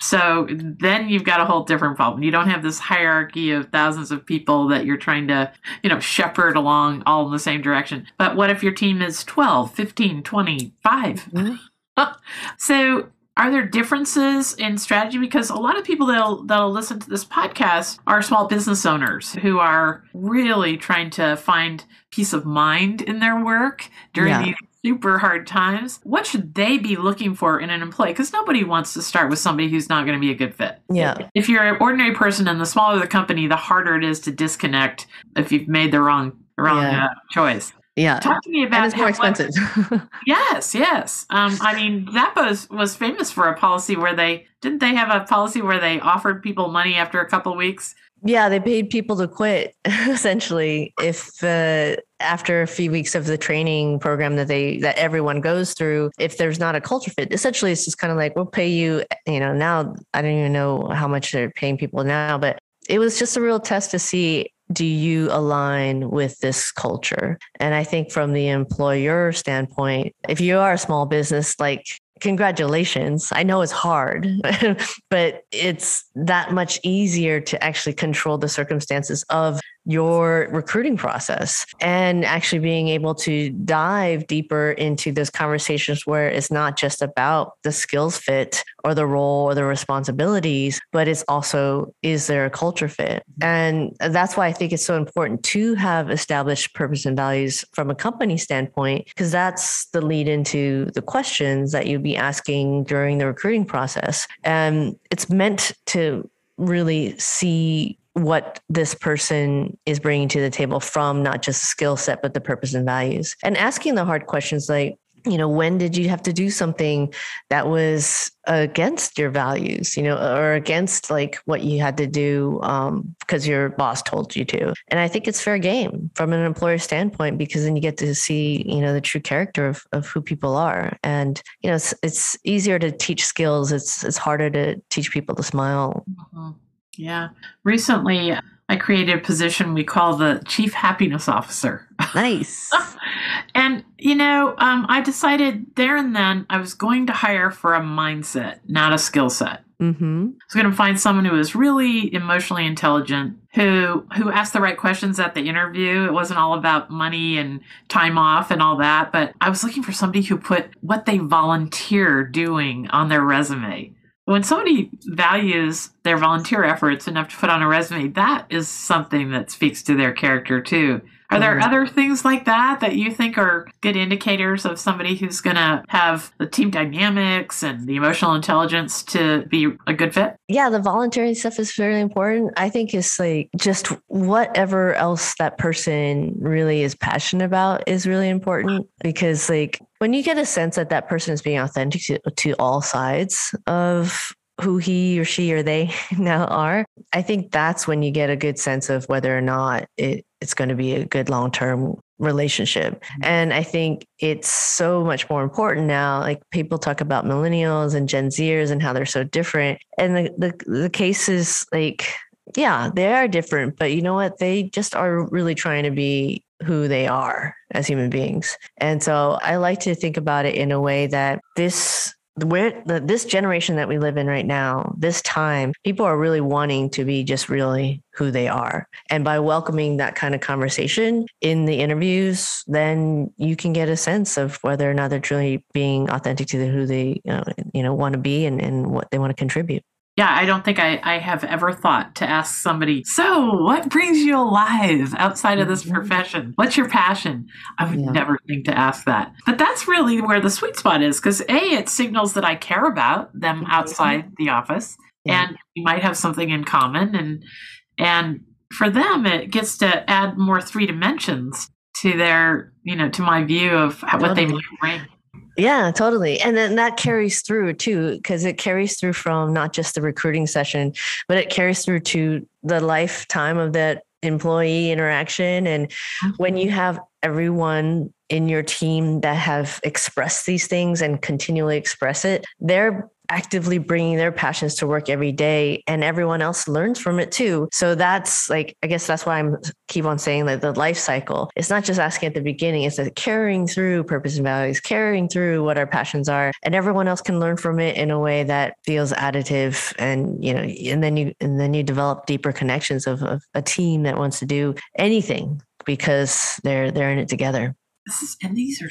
So then you've got a whole different problem. You don't have this hierarchy of thousands of people that you're trying to, you know, shepherd along all in the same direction. But what if your team is 12, 15, 25? Mm-hmm. so are there differences in strategy because a lot of people that'll that'll listen to this podcast are small business owners who are really trying to find peace of mind in their work during yeah. these super hard times what should they be looking for in an employee because nobody wants to start with somebody who's not going to be a good fit yeah if you're an ordinary person and the smaller the company the harder it is to disconnect if you've made the wrong wrong yeah. uh, choice yeah. Talk to me about and it's more expensive. yes, yes. Um, I mean, Zappos was famous for a policy where they didn't they have a policy where they offered people money after a couple weeks. Yeah, they paid people to quit essentially if uh, after a few weeks of the training program that they that everyone goes through, if there's not a culture fit, essentially it's just kind of like we'll pay you. You know, now I don't even know how much they're paying people now, but it was just a real test to see do you align with this culture? And I think from the employer standpoint, if you are a small business, like congratulations. I know it's hard, but it's that much easier to actually control the circumstances of your recruiting process and actually being able to dive deeper into those conversations where it's not just about the skills fit or the role or the responsibilities, but it's also is there a culture fit? Mm-hmm. And that's why I think it's so important to have established purpose and values from a company standpoint, because that's the lead into the questions that you'd be asking during the recruiting process. And it's meant to really see what this person is bringing to the table from not just skill set but the purpose and values. And asking the hard questions like you know when did you have to do something that was against your values you know or against like what you had to do um, because your boss told you to? And i think it's fair game from an employer standpoint because then you get to see you know the true character of, of who people are. And you know it's, it's easier to teach skills. It's it's harder to teach people to smile. Mm-hmm. Yeah. Recently, I created a position we call the Chief Happiness Officer. Nice. and, you know, um, I decided there and then I was going to hire for a mindset, not a skill set. Mm-hmm. I was going to find someone who was really emotionally intelligent, who who asked the right questions at the interview. It wasn't all about money and time off and all that, but I was looking for somebody who put what they volunteer doing on their resume when somebody values their volunteer efforts enough to put on a resume, that is something that speaks to their character too. Are there mm-hmm. other things like that that you think are good indicators of somebody who's going to have the team dynamics and the emotional intelligence to be a good fit? Yeah, the volunteering stuff is very important. I think it's like just whatever else that person really is passionate about is really important because, like, when you get a sense that that person is being authentic to, to all sides of who he or she or they now are, I think that's when you get a good sense of whether or not it, it's going to be a good long term relationship. Mm-hmm. And I think it's so much more important now. Like people talk about millennials and Gen Zers and how they're so different. And the, the, the case is like, yeah, they are different, but you know what? They just are really trying to be who they are as human beings. And so I like to think about it in a way that this where the, this generation that we live in right now, this time, people are really wanting to be just really who they are. And by welcoming that kind of conversation in the interviews, then you can get a sense of whether or not they're truly being authentic to who they uh, you know, you know want to be and, and what they want to contribute yeah, I don't think I, I have ever thought to ask somebody, so what brings you alive outside of this mm-hmm. profession? What's your passion? I would yeah. never think to ask that. But that's really where the sweet spot is because A, it signals that I care about them mm-hmm. outside the office yeah. and we might have something in common. And, and for them, it gets to add more three dimensions to their, you know, to my view of what they might bring. Yeah, totally. And then that carries through too, because it carries through from not just the recruiting session, but it carries through to the lifetime of that employee interaction. And mm-hmm. when you have everyone in your team that have expressed these things and continually express it, they're actively bringing their passions to work every day and everyone else learns from it too. So that's like i guess that's why i'm keep on saying that the life cycle. It's not just asking at the beginning it's that carrying through purpose and values carrying through what our passions are and everyone else can learn from it in a way that feels additive and you know and then you and then you develop deeper connections of, of a team that wants to do anything because they're they're in it together. This is and these are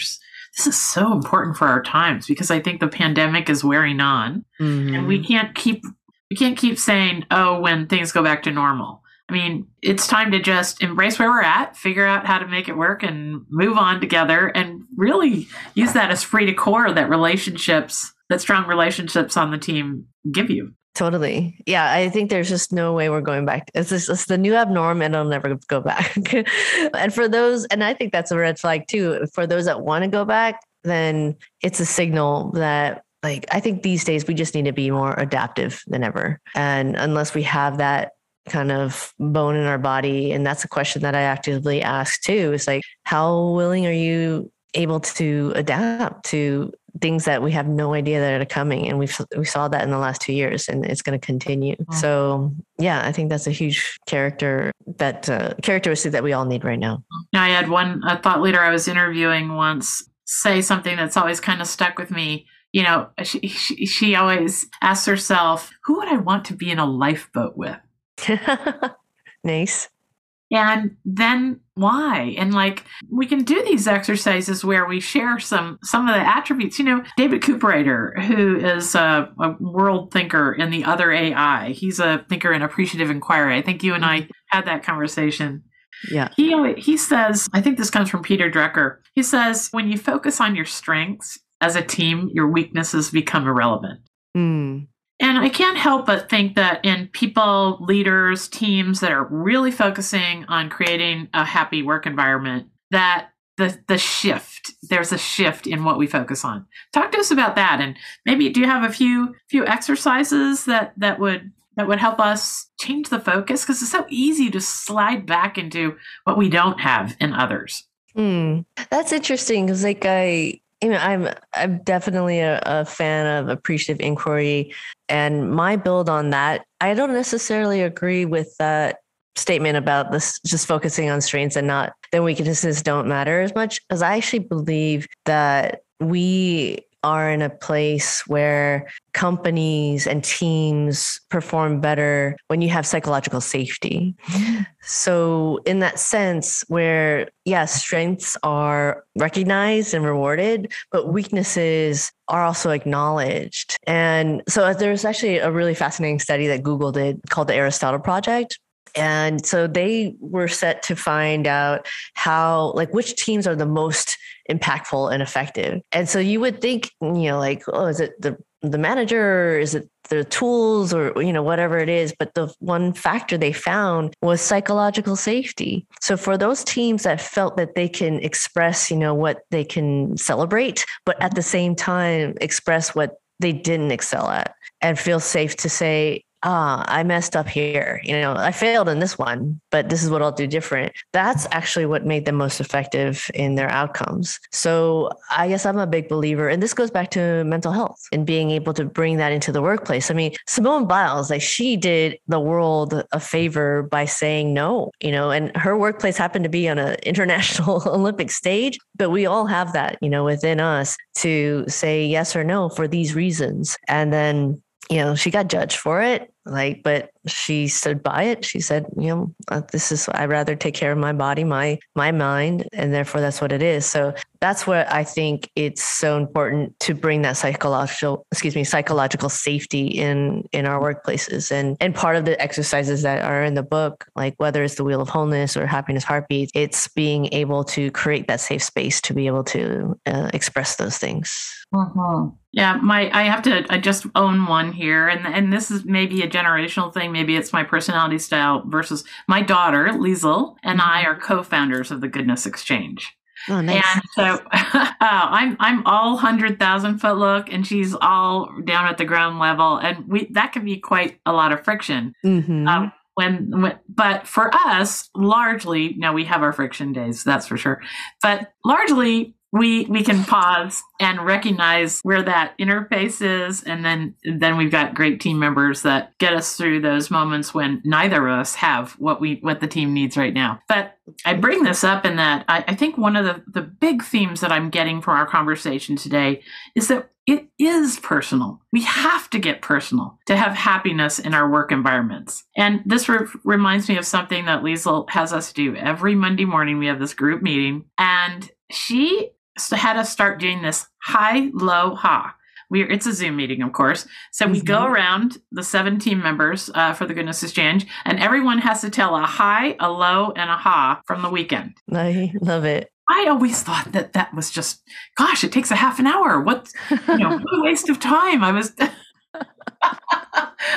this is so important for our times because I think the pandemic is wearing on mm-hmm. and we can't keep we can't keep saying, oh, when things go back to normal. I mean, it's time to just embrace where we're at, figure out how to make it work, and move on together, and really use that as free to core that relationships, that strong relationships on the team give you. Totally. Yeah, I think there's just no way we're going back. It's just it's the new abnorm and it'll never go back. and for those, and I think that's a red flag too. For those that want to go back, then it's a signal that like I think these days we just need to be more adaptive than ever. And unless we have that kind of bone in our body, and that's a question that I actively ask too, is like, how willing are you able to adapt to things that we have no idea that are coming and we we saw that in the last two years and it's going to continue oh. so yeah i think that's a huge character that uh, characteristic that we all need right now i had one a thought leader i was interviewing once say something that's always kind of stuck with me you know, she, she, she always asks herself, who would I want to be in a lifeboat with? nice. And then why? And like we can do these exercises where we share some some of the attributes. You know, David Cooperrider, who is a, a world thinker in the other AI, he's a thinker in appreciative inquiry. I think you and I had that conversation. Yeah. He he says, I think this comes from Peter Drucker. He says, when you focus on your strengths, as a team, your weaknesses become irrelevant. Mm. And I can't help but think that in people, leaders, teams that are really focusing on creating a happy work environment, that the the shift there's a shift in what we focus on. Talk to us about that, and maybe do you have a few few exercises that that would that would help us change the focus because it's so easy to slide back into what we don't have in others. Hmm. That's interesting because like I you know, I'm I'm definitely a, a, fan of appreciative inquiry, and my build on that. I don't necessarily agree with that statement about this just focusing on strengths and not then weaknesses don't matter as much, because I actually believe that we are in a place where companies and teams perform better when you have psychological safety. Mm-hmm. So, in that sense, where yes, strengths are recognized and rewarded, but weaknesses are also acknowledged. And so, uh, there's actually a really fascinating study that Google did called the Aristotle Project and so they were set to find out how like which teams are the most impactful and effective. And so you would think you know like oh is it the the manager? Or is it the tools or you know whatever it is? But the one factor they found was psychological safety. So for those teams that felt that they can express you know what they can celebrate but at the same time express what they didn't excel at and feel safe to say ah, I messed up here. You know, I failed in this one, but this is what I'll do different. That's actually what made them most effective in their outcomes. So I guess I'm a big believer, and this goes back to mental health and being able to bring that into the workplace. I mean, Simone Biles, like she did the world a favor by saying no, you know, and her workplace happened to be on an international Olympic stage, but we all have that, you know, within us to say yes or no for these reasons. And then you know, she got judged for it. Like, but she stood by it. She said, you know, uh, this is I'd rather take care of my body, my my mind, and therefore that's what it is. So that's what I think it's so important to bring that psychological, excuse me, psychological safety in in our workplaces. And and part of the exercises that are in the book, like whether it's the wheel of wholeness or happiness heartbeat, it's being able to create that safe space to be able to uh, express those things. Mm-hmm. Yeah, my I have to I just own one here, and and this is maybe a generational thing. Maybe it's my personality style versus my daughter Liesel and I mm-hmm. are co-founders of the Goodness Exchange. Oh, nice. And so uh, I'm I'm all hundred thousand foot look, and she's all down at the ground level, and we that can be quite a lot of friction. Mm-hmm. Um, when, when, but for us, largely now we have our friction days, that's for sure. But largely we we can pause and recognize where that interface is and then then we've got great team members that get us through those moments when neither of us have what we what the team needs right now but i bring this up in that i, I think one of the the big themes that i'm getting from our conversation today is that it is personal. We have to get personal to have happiness in our work environments. And this re- reminds me of something that Liesel has us do every Monday morning. We have this group meeting, and she had us start doing this high, low, ha. We are, it's a Zoom meeting, of course. So we go Mhm. around the seven team members uh, for the Goodness Exchange, and everyone has to tell a high, a low, and a ha from the weekend. I love it. I always thought that that was just, gosh, it takes a half an hour. What, you know, what a waste of time. I was,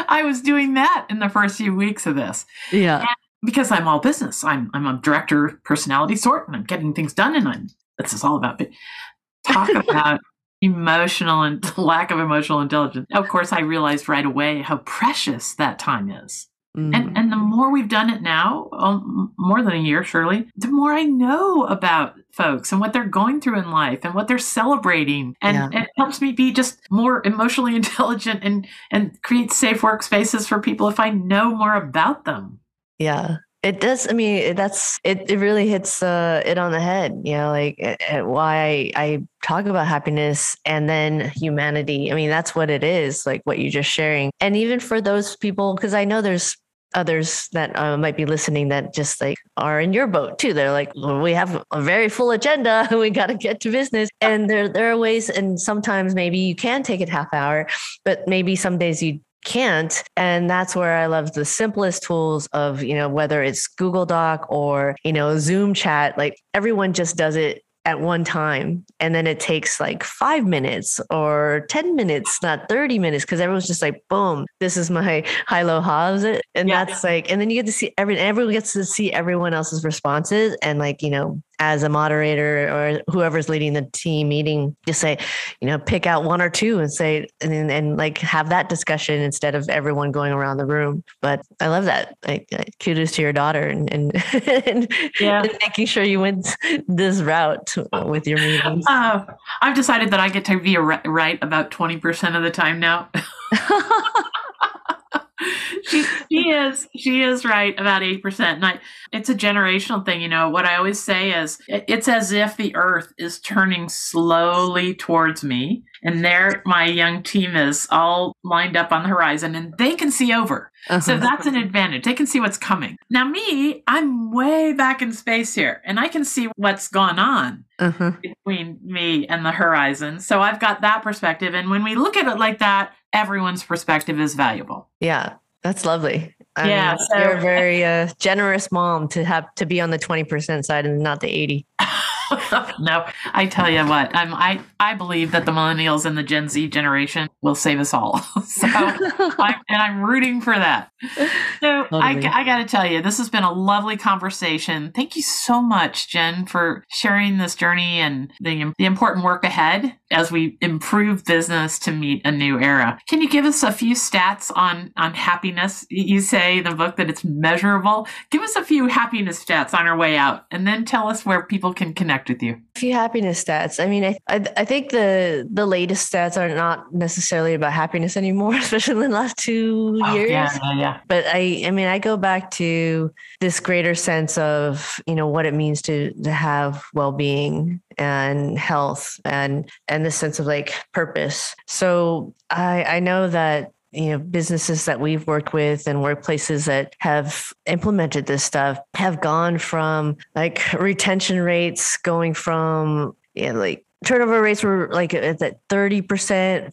I was doing that in the first few weeks of this Yeah. because I'm all business. I'm I'm a director personality sort, and I'm getting things done, and I'm this is all about. But talk about emotional and lack of emotional intelligence. Of course, I realized right away how precious that time is. Mhm. And and the more we've done it now, um, more than a year, surely, the more I know about folks and what they're going through in life and what they're celebrating, and Yeah. it helps me be just more emotionally intelligent and and create safe workspaces for people if I know more about them. Yeah. It does. I mean, that's it. It really hits uh, it on the head. You know, like uh, uh, why I, I talk about happiness and then humanity. I mean, that's what it is. Like what you're just sharing, and even for those people, because I know there's others that uh, might be listening that just like are in your boat too. They're like, well, we have a very full agenda. We got to get to business, and there there are ways, and sometimes maybe you can take it half hour, but maybe some days you can't. And that's where i love the simplest tools of you know whether it's google doc or you know zoom chat like everyone just does it at one time. And then it takes like five minutes or 10 minutes not 30 minutes because everyone's just like boom this is my high low highs it and Yeah. that's like and then you get to see every everyone gets to see everyone else's responses and like you know as a moderator or whoever's leading the team meeting just say you know pick out one or two and say and then- and like have that discussion instead of everyone going around the room but i love that like uh, kudos to your daughter and and, and, Yeah. and making sure you went this route with your meetings Uh, I've decided that I get to be right about 20% of the time now. she, she is she is right about 8% and I, it's a generational thing you know. What i always say is it's as if the earth is turning slowly towards me and there my young team is all lined up on the horizon and they can see over so that's an advantage they can see what's coming now me i'm way back in space here and i can see what's gone on uh-huh. between me and the horizon. So I've got that perspective. And when we look at it like that, everyone's perspective is valuable. yeah that's lovely I Yeah, mean, so- you're a very uh, generous mom to have to be on the 20% side and not the 80 no, I tell you what, um, I, I believe that the millennials and the Gen Z generation will save us all. so, I, and I'm rooting for that. So I, I got to tell you, this has been a lovely conversation. Thank you so much, Jenn, for sharing this journey and the, the important work ahead as we improve business to meet a new era. Can you give us a few stats on, on happiness? You say in the book that it's measurable. Give us a few happiness stats on our way out and then tell us where people can connect with you. A few happiness stats. I mean, I, I I think the the latest stats are not necessarily about happiness anymore, especially in the last two Oh, years. yeah, yeah, yeah. But I I mean, I go back to this greater sense of you know what it means to to have well being and health and and this sense of like purpose. So I I know that you know businesses that we've worked with and workplaces that have implemented this stuff have gone from like retention rates going from yeah like turnover rates were like at 30%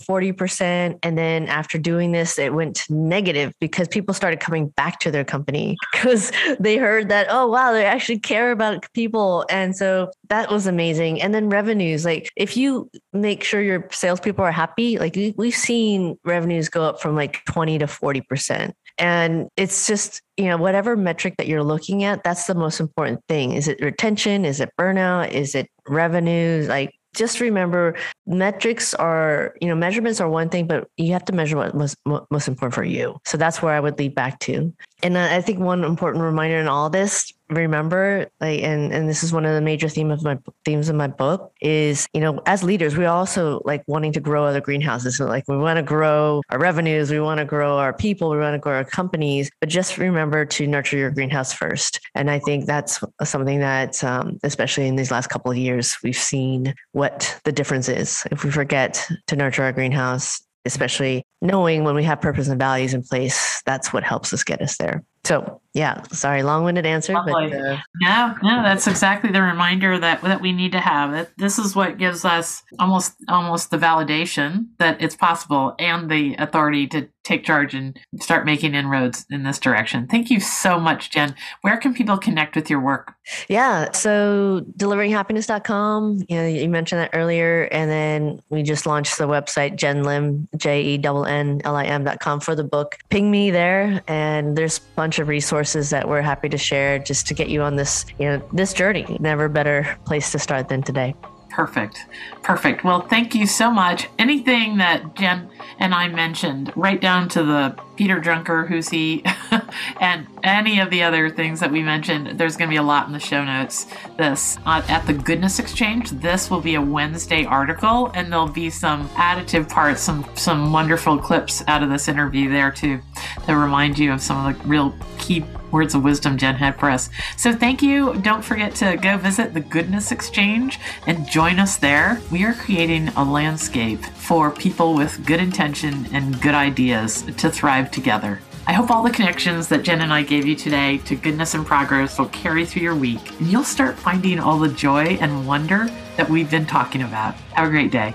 40% and then after doing this it went negative because people started coming back to their company because they heard that oh wow they actually care about people and so that was amazing and then revenues like if you make sure your salespeople are happy like we- we've seen revenues go up from like 20 to 40% and it's just, you know, whatever metric that you're looking at, that's the most important thing. Is it retention? Is it burnout? Is it revenues? Like, just remember metrics are, you know, measurements are one thing, but you have to measure what most, most important for you. So that's where I would lead back to. And I think one important reminder in all this, remember, like, and, and this is one of the major theme of my themes in my book is, you know, as leaders, we also like wanting to grow other greenhouses. So like we want to grow our revenues, we want to grow our people, we want to grow our companies, but just remember to nurture your greenhouse first. And I think that's something that, um, especially in these last couple of years, we've seen what the difference is. If we forget to nurture our greenhouse, especially knowing when we have purpose and values in place, that's what helps us get us there. So yeah, sorry, long-winded answer, Lovely. but uh, no, no, that's exactly the reminder that that we need to have. This is what gives us almost almost the validation that it's possible and the authority to take charge and start making inroads in this direction. Thank you so much, Jenn. Where can people connect with your work? Yeah, so deliveringhappiness.com. You know, you mentioned that earlier, and then we just launched the website Jenn Lim J E N N L I M.com for the book. Ping me there, and there's a bunch of resources that we're happy to share just to get you on this you know this journey. Never better place to start than today. Perfect. Perfect. Well, thank you so much. Anything that Jenn and I mentioned, right down to the Peter Drucker, who's he, and any of the other things that we mentioned, there's going to be a lot in the show notes. This uh, at the Goodness Exchange, this will be a Wednesday article, and there'll be some additive parts, some some wonderful clips out of this interview there too, to remind you of some of the real key words of wisdom Jenn had for us. So thank you. Don't forget to go visit the Goodness Exchange and join us there. We are creating a landscape for people with good intention and good ideas to thrive together. I hope all the connections that Jenn and I gave you today to goodness and progress will carry through your week and you'll start finding all the joy and wonder that we've been talking about. Have a great day.